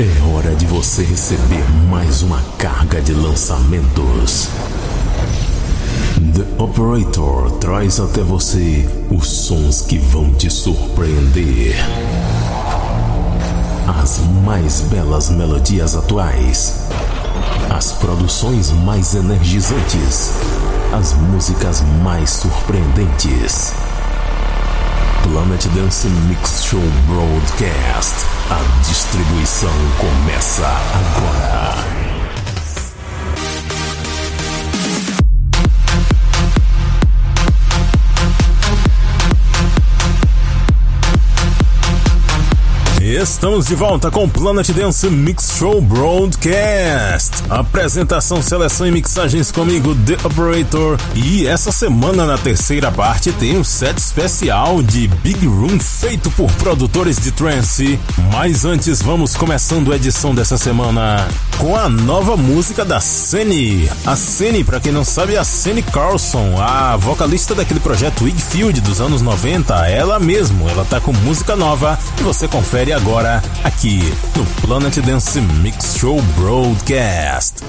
É hora de você receber mais uma carga de lançamentos. The Operator traz até você os sons que vão te surpreender. As mais belas melodias atuais. As produções mais energizantes. As músicas mais surpreendentes. Planet Dance Mix Show Broadcast. A distribuição começa agora. Estamos de volta com Planet Dance Mix Show Broadcast. Apresentação, seleção e mixagens comigo, The Operator. E essa semana, na terceira parte, tem um set especial de Big Room feito por produtores de trance. Mas antes, vamos começando a edição dessa semana com a nova música da Senny. A Senny, para quem não sabe, é a Senny Carlson, a vocalista daquele projeto Wigfield dos anos 90. Ela mesmo, ela tá com música nova e você confere agora aqui no Planet Dance Mix Show Broadcast.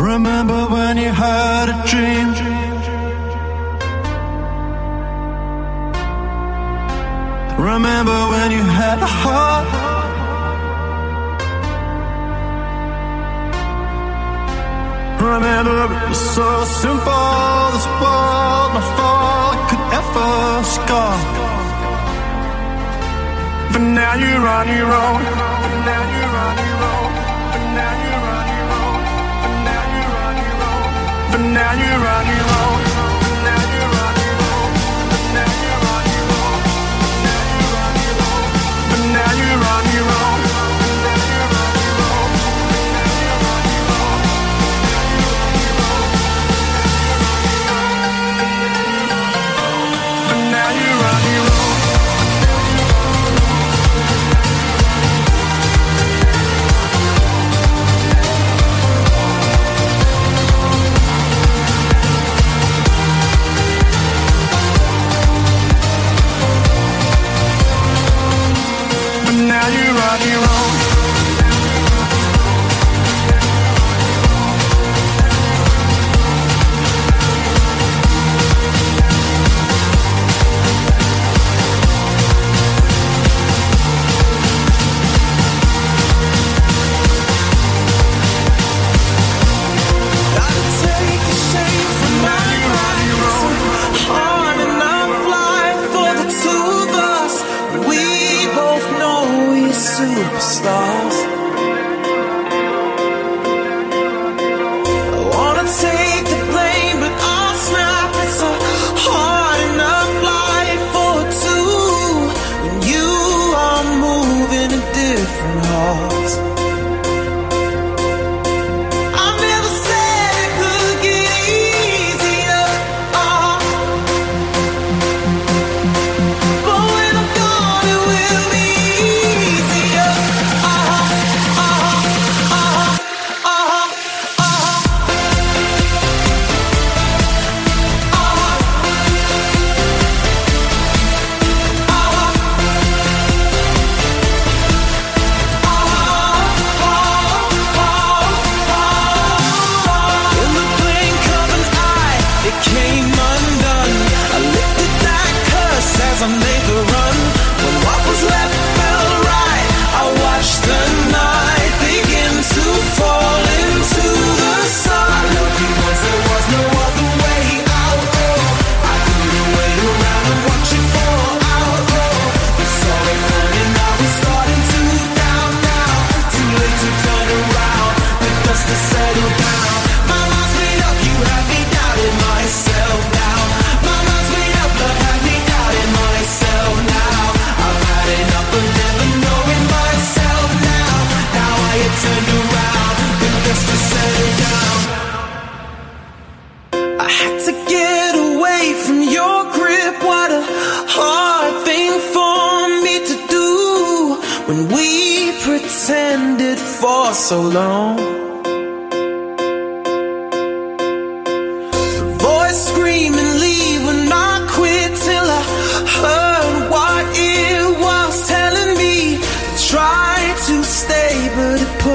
Remember when you had a dream? Remember when you had a heart? Remember it was so simple, this world, no fault could ever scar. But now you're on your own. But now you're on your own. now you're on your own. But now you're on your own. You on your own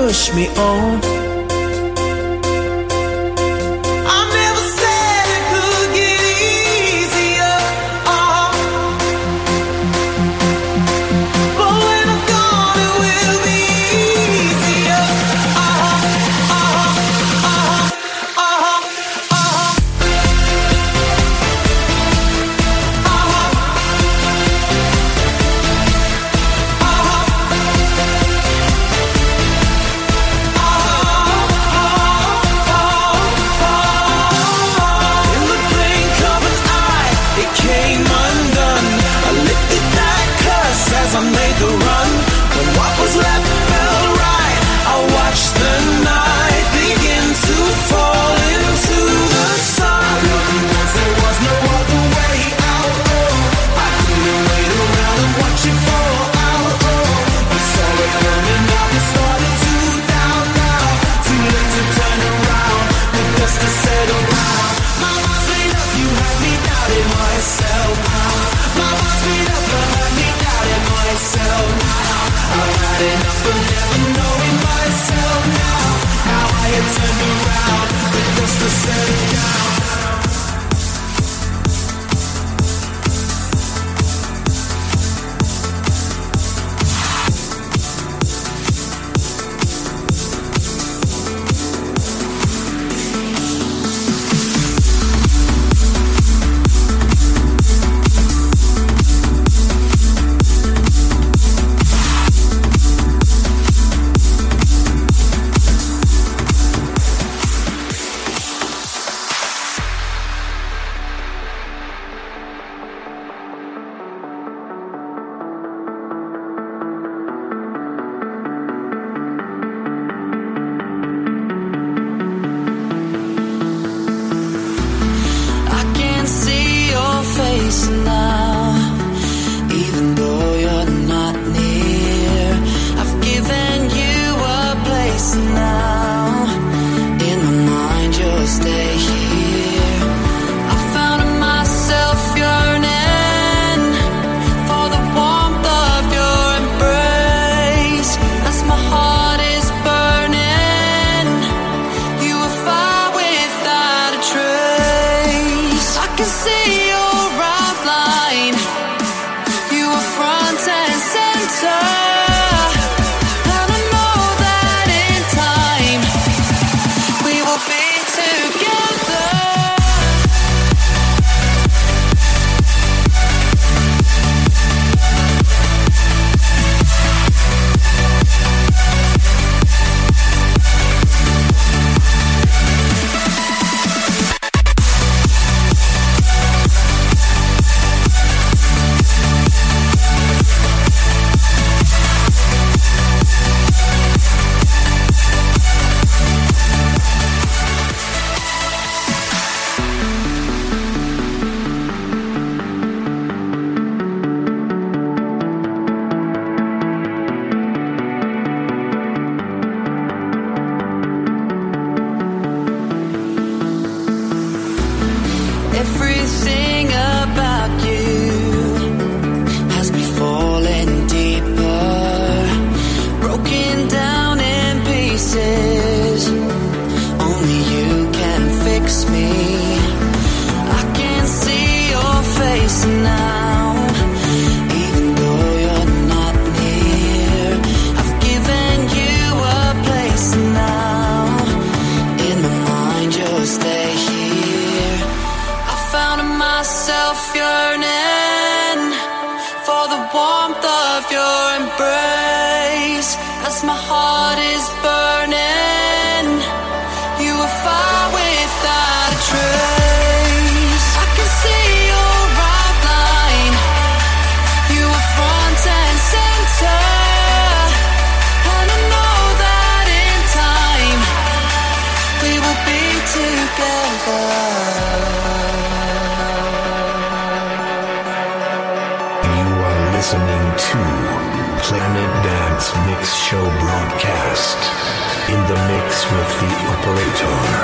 push me on. Rachel.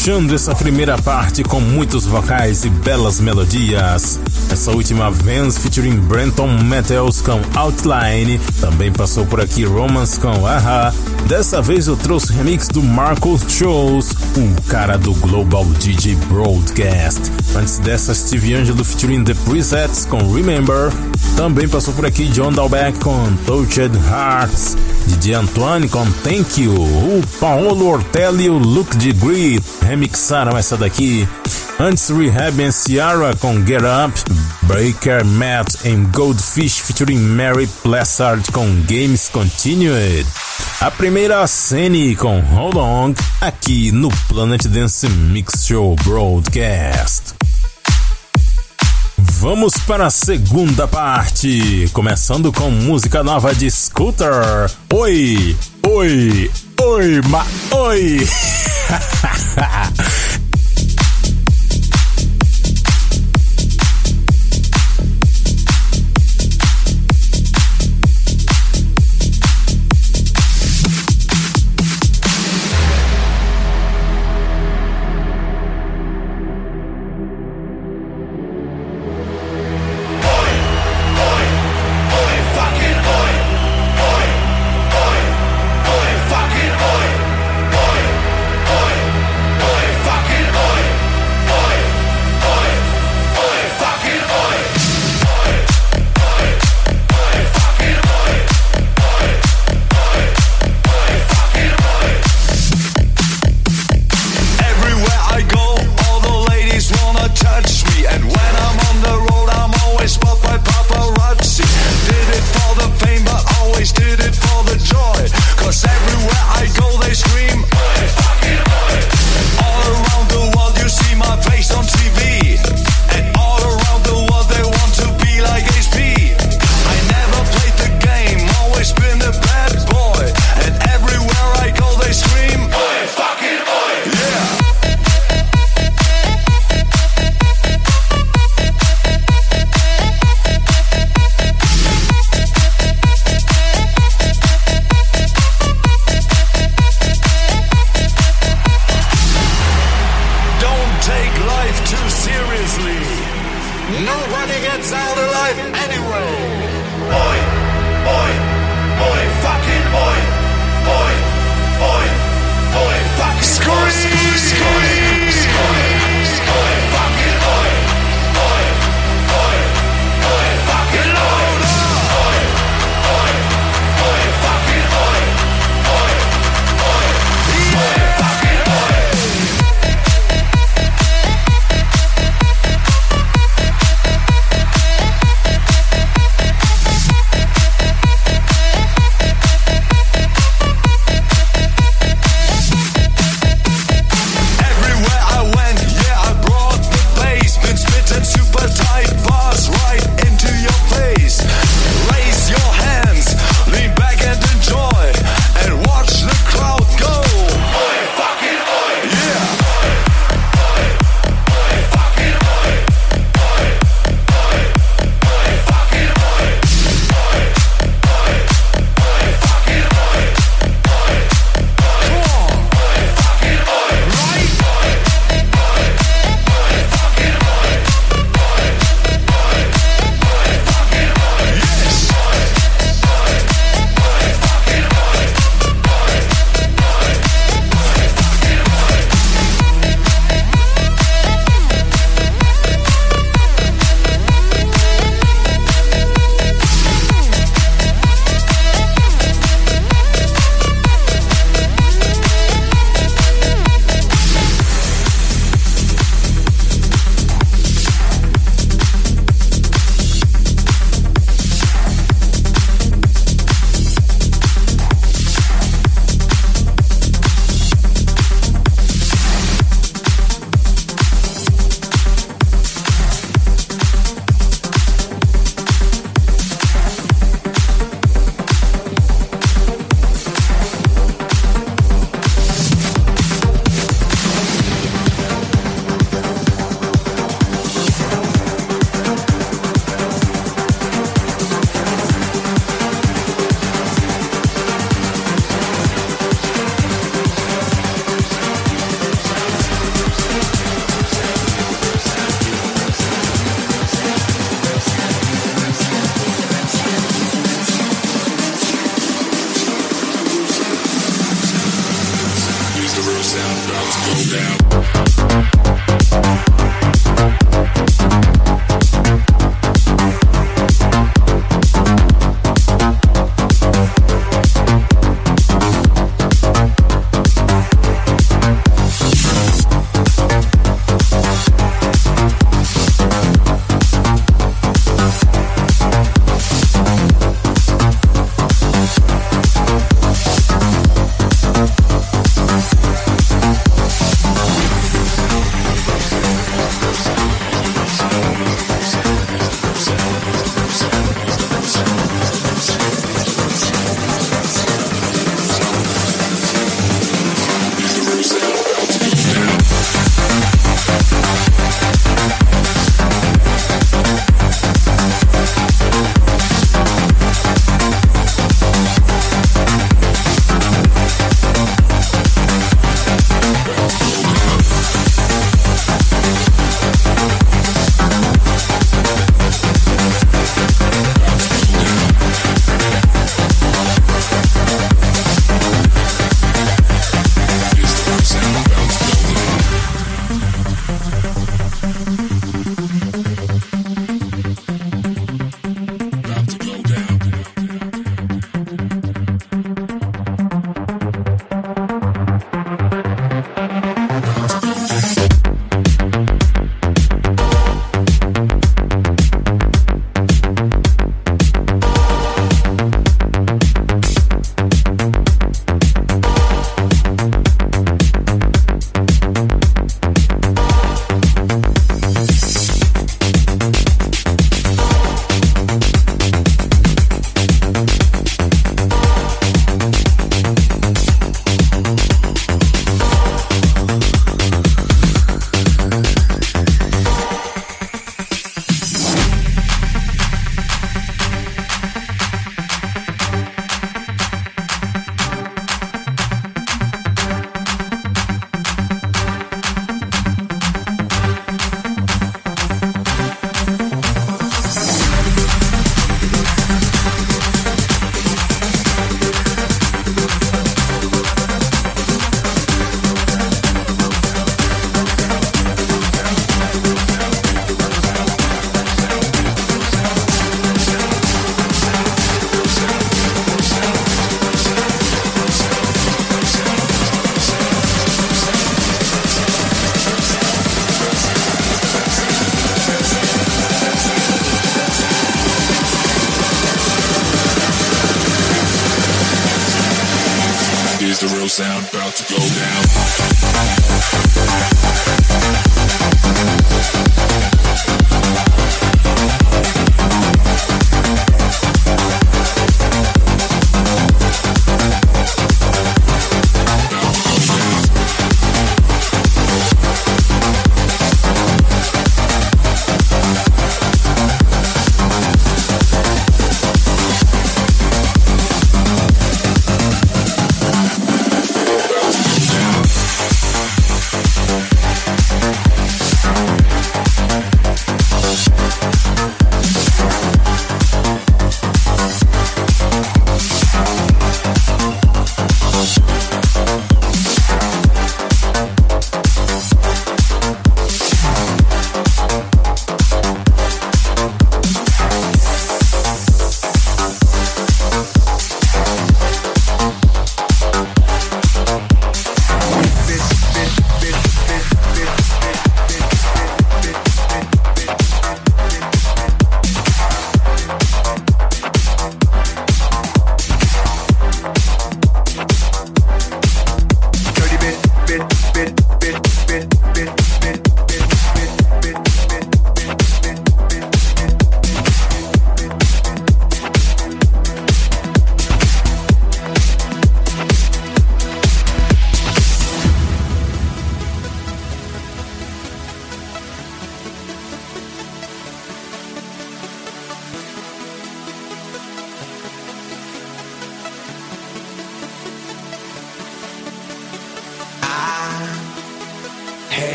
Fechando essa primeira parte com muitos vocais e belas melodias. Essa última Vance featuring Brenton Metals com Outline. Também passou por aqui Romance com Aha. Dessa vez eu trouxe remix do Marcos Shows, o cara do Global DJ Broadcast. Antes dessa, Steve Angelo featuring The Presets com Remember. Também passou por aqui John Dalbeck com Touched Hearts. DJ Antoine com Thank You. O Paolo Ortelli e o Luke Degree remixaram essa daqui. Antes Rehab and Ciara com Get Up, Breaker Matt em Goldfish featuring Mary Plessard com Games Continued. A primeira Sene com Hold On aqui no Planet Dance Mix Show Broadcast. Vamos para a segunda parte, começando com música nova de Scooter. Oi, oi, oi, ma, oi.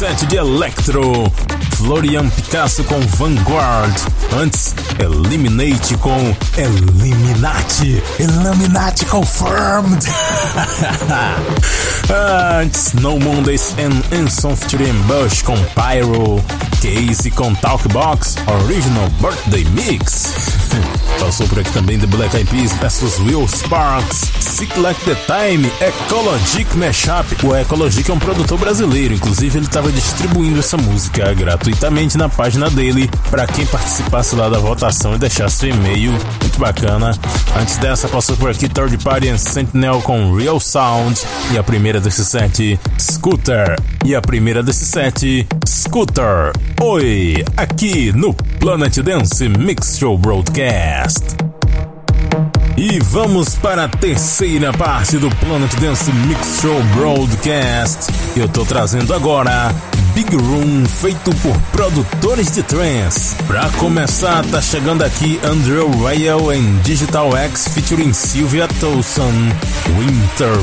set de Electro, Florian Picasso com Vanguard. Antes, Eliminate com Eliminati. Eliminati Confirmed. Antes, No Mondays and Enson featuring Bush com Pyro. Casey com Talkbox Original Birthday Mix. Passou por aqui também The Black Eyed Peas vs Will Sparks. Sick Like the Time, Ecologic Mashup. O Ecologic é um produtor brasileiro, inclusive ele estava distribuindo essa música gratuitamente na página dele para quem participasse lá da votação e deixasse seu e-mail. Muito bacana. Antes dessa, passou por aqui Third Party and Sentinel com Real Sound. E a primeira desse set, Scooter. E a primeira desse set, Scooter. Oi, aqui no Planet Dance Mix Show Broadcast. E vamos para a terceira parte do Planet Dance Mix Show Broadcast. Eu tô trazendo agora Big Room feito por produtores de trance. Pra começar, tá chegando aqui Andrew Rail em Digital X featuring Sylvia Towson, Winter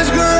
eyes, girl.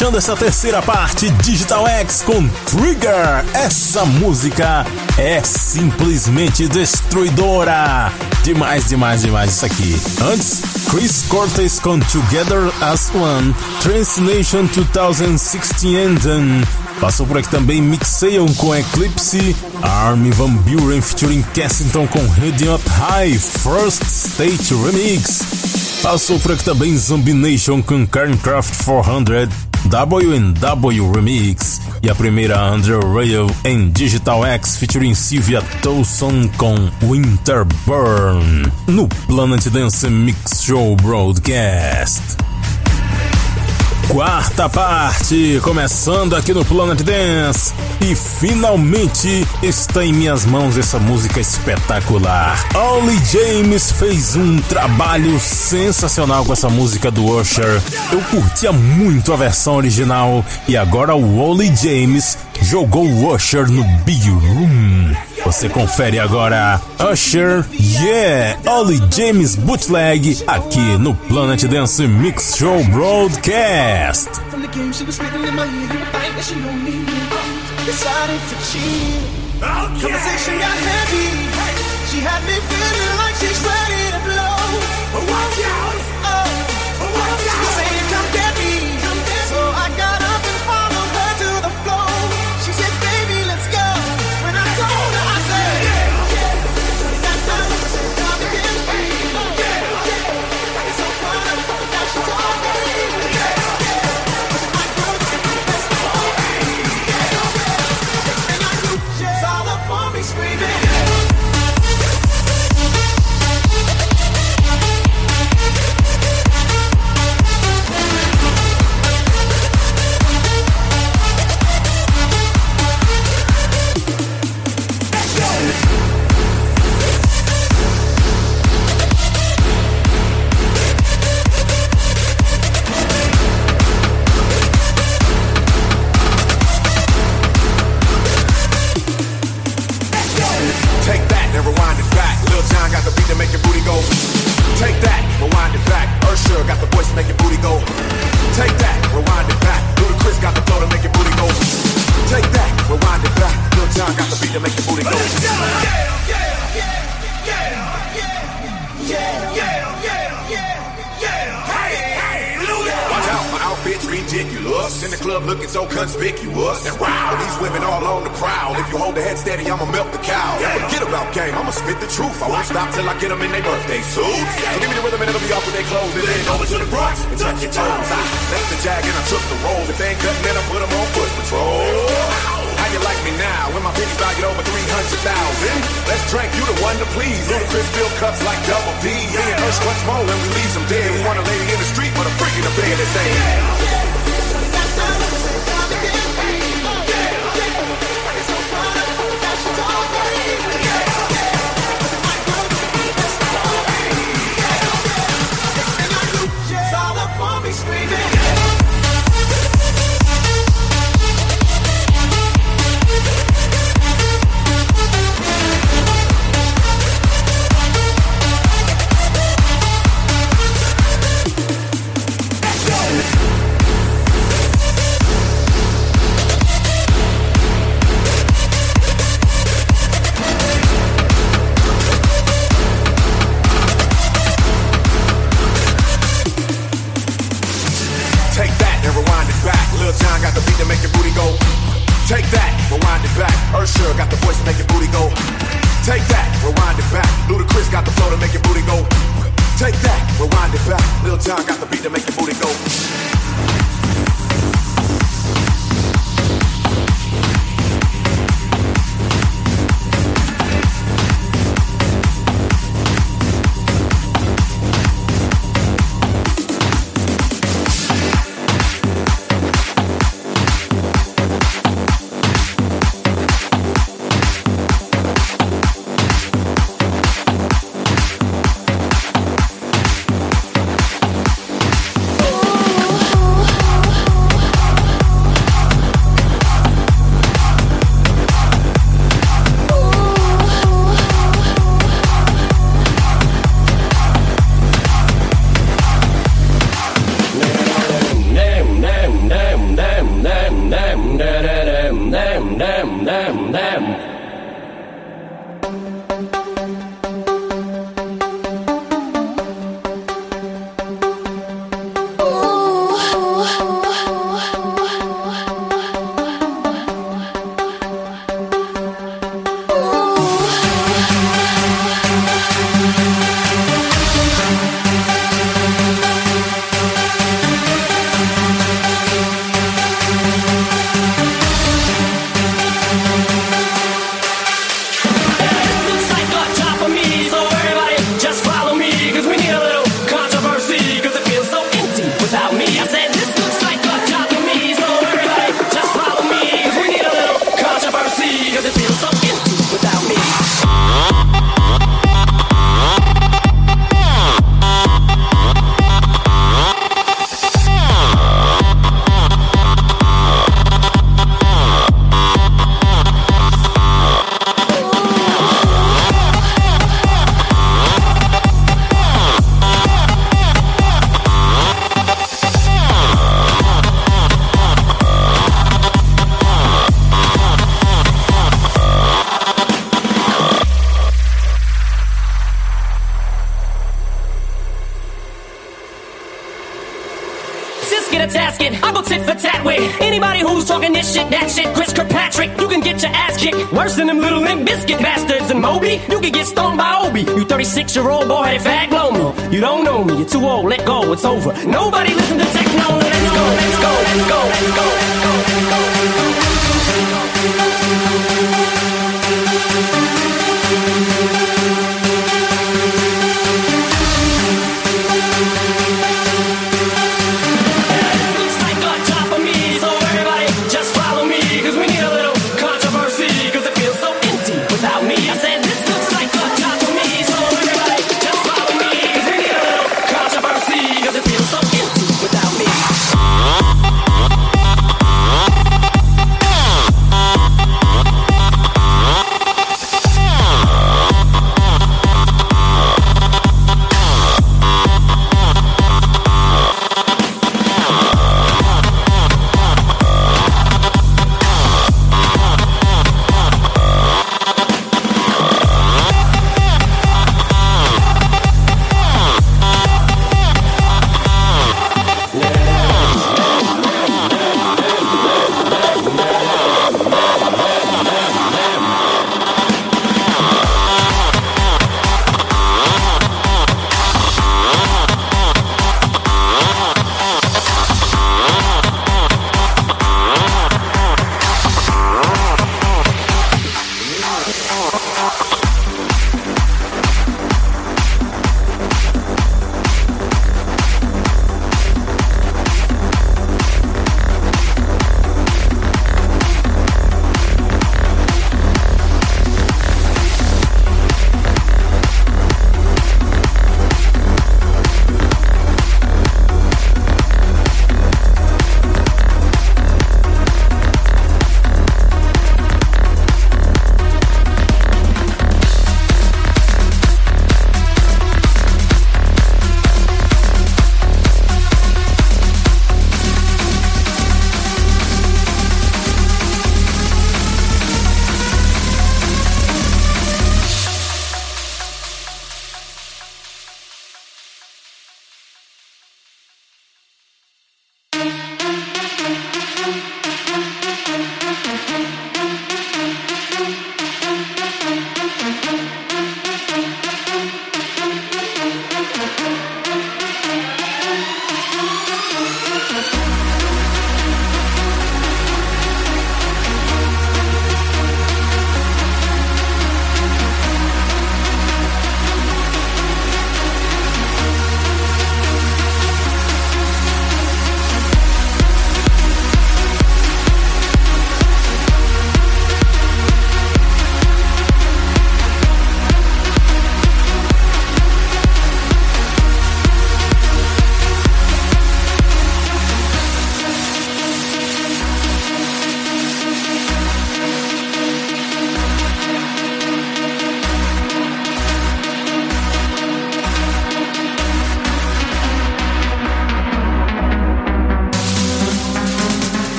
Fechando essa terceira parte, Digital X com Trigger. Essa música é simplesmente destruidora. Demais, demais, demais isso aqui. Antes, Chris Cortez com Together as One, Transnation 2016 Ending. Passou por aqui também Mixeon com Eclipse, Armin Van Buren featuring Cassington com Heading Up High, First State Remix. Passou por aqui também Zombie Nation com Kerncraft 400, WNW Remix e a primeira Under Rail em Digital X featuring Sylvia Towson com Winter Burn no Planet Dance Mix Show Broadcast. Quarta parte, começando aqui no Planet Dance. E finalmente está em minhas mãos essa música espetacular. Ollie James fez um trabalho sensacional com essa música do Usher. Eu curtia muito a versão original e agora o Ollie James jogou o Usher no Big Room. Você confere agora Usher, yeah, Ollie James Bootleg aqui no Planet Dance Mix Show Broadcast. From ridiculous. In the club looking so conspicuous. And wow, these women all on the prowl. If you hold the head steady, I'ma milk the cow. Yeah, Forget about game, I'ma spit the truth. I won't stop till I get them in their birthday suits. So give me the rhythm and it'll be off with their clothes. And then over to the front and touch your toes. I left the jag and I took the rolls. If they ain't cutting it, I put them on foot patrol. You like me now when my pennies valued over 300,000? Let's drink, you the one to please. Ludacris fill cups like double D. Me and Ursh, what's more when we leave them dead? We want a lady in the street, but a freak in the bed that say, screaming. Gaga. Tat with anybody who's talking this shit, that shit. Chris Kirkpatrick, you can get your ass kicked. Worse than them little limp biscuit bastards and Moby. You can get stoned by Obi. You 36 year old boy headed fag blow me. You don't know me, you're too old, let go, it's over. Nobody listen to techno, let's go, let's go, let's go, let's go, let's go.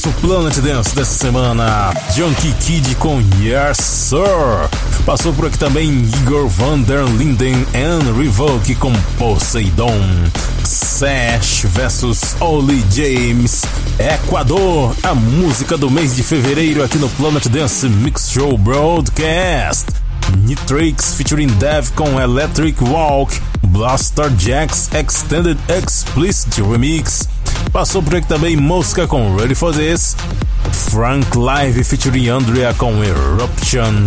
Nosso Planet Dance dessa semana, Junkie Kid com Yes Sir. Passou por aqui também Igor van der Linden and Revoke com Poseidon. Sash versus Oli James. Equador, a música do mês de fevereiro aqui no Planet Dance Mix Show Broadcast. Nitrix featuring Dev com Electric Walk. Blaster Jacks Extended Explicit Remix. Passou por aqui também Mosca com Ready for This. Frank Live featuring Andrea com Eruption.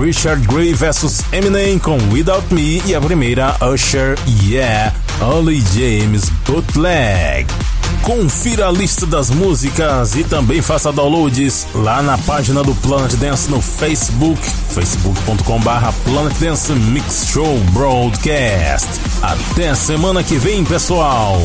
Richard Gray vs Eminem com Without Me. E a primeira Usher Yeah, Ollie James Bootleg. Confira a lista das músicas e também faça downloads lá na página do Planet Dance no Facebook, facebook.com/barra Planet Dance Mix Show Broadcast. Até semana que vem, pessoal!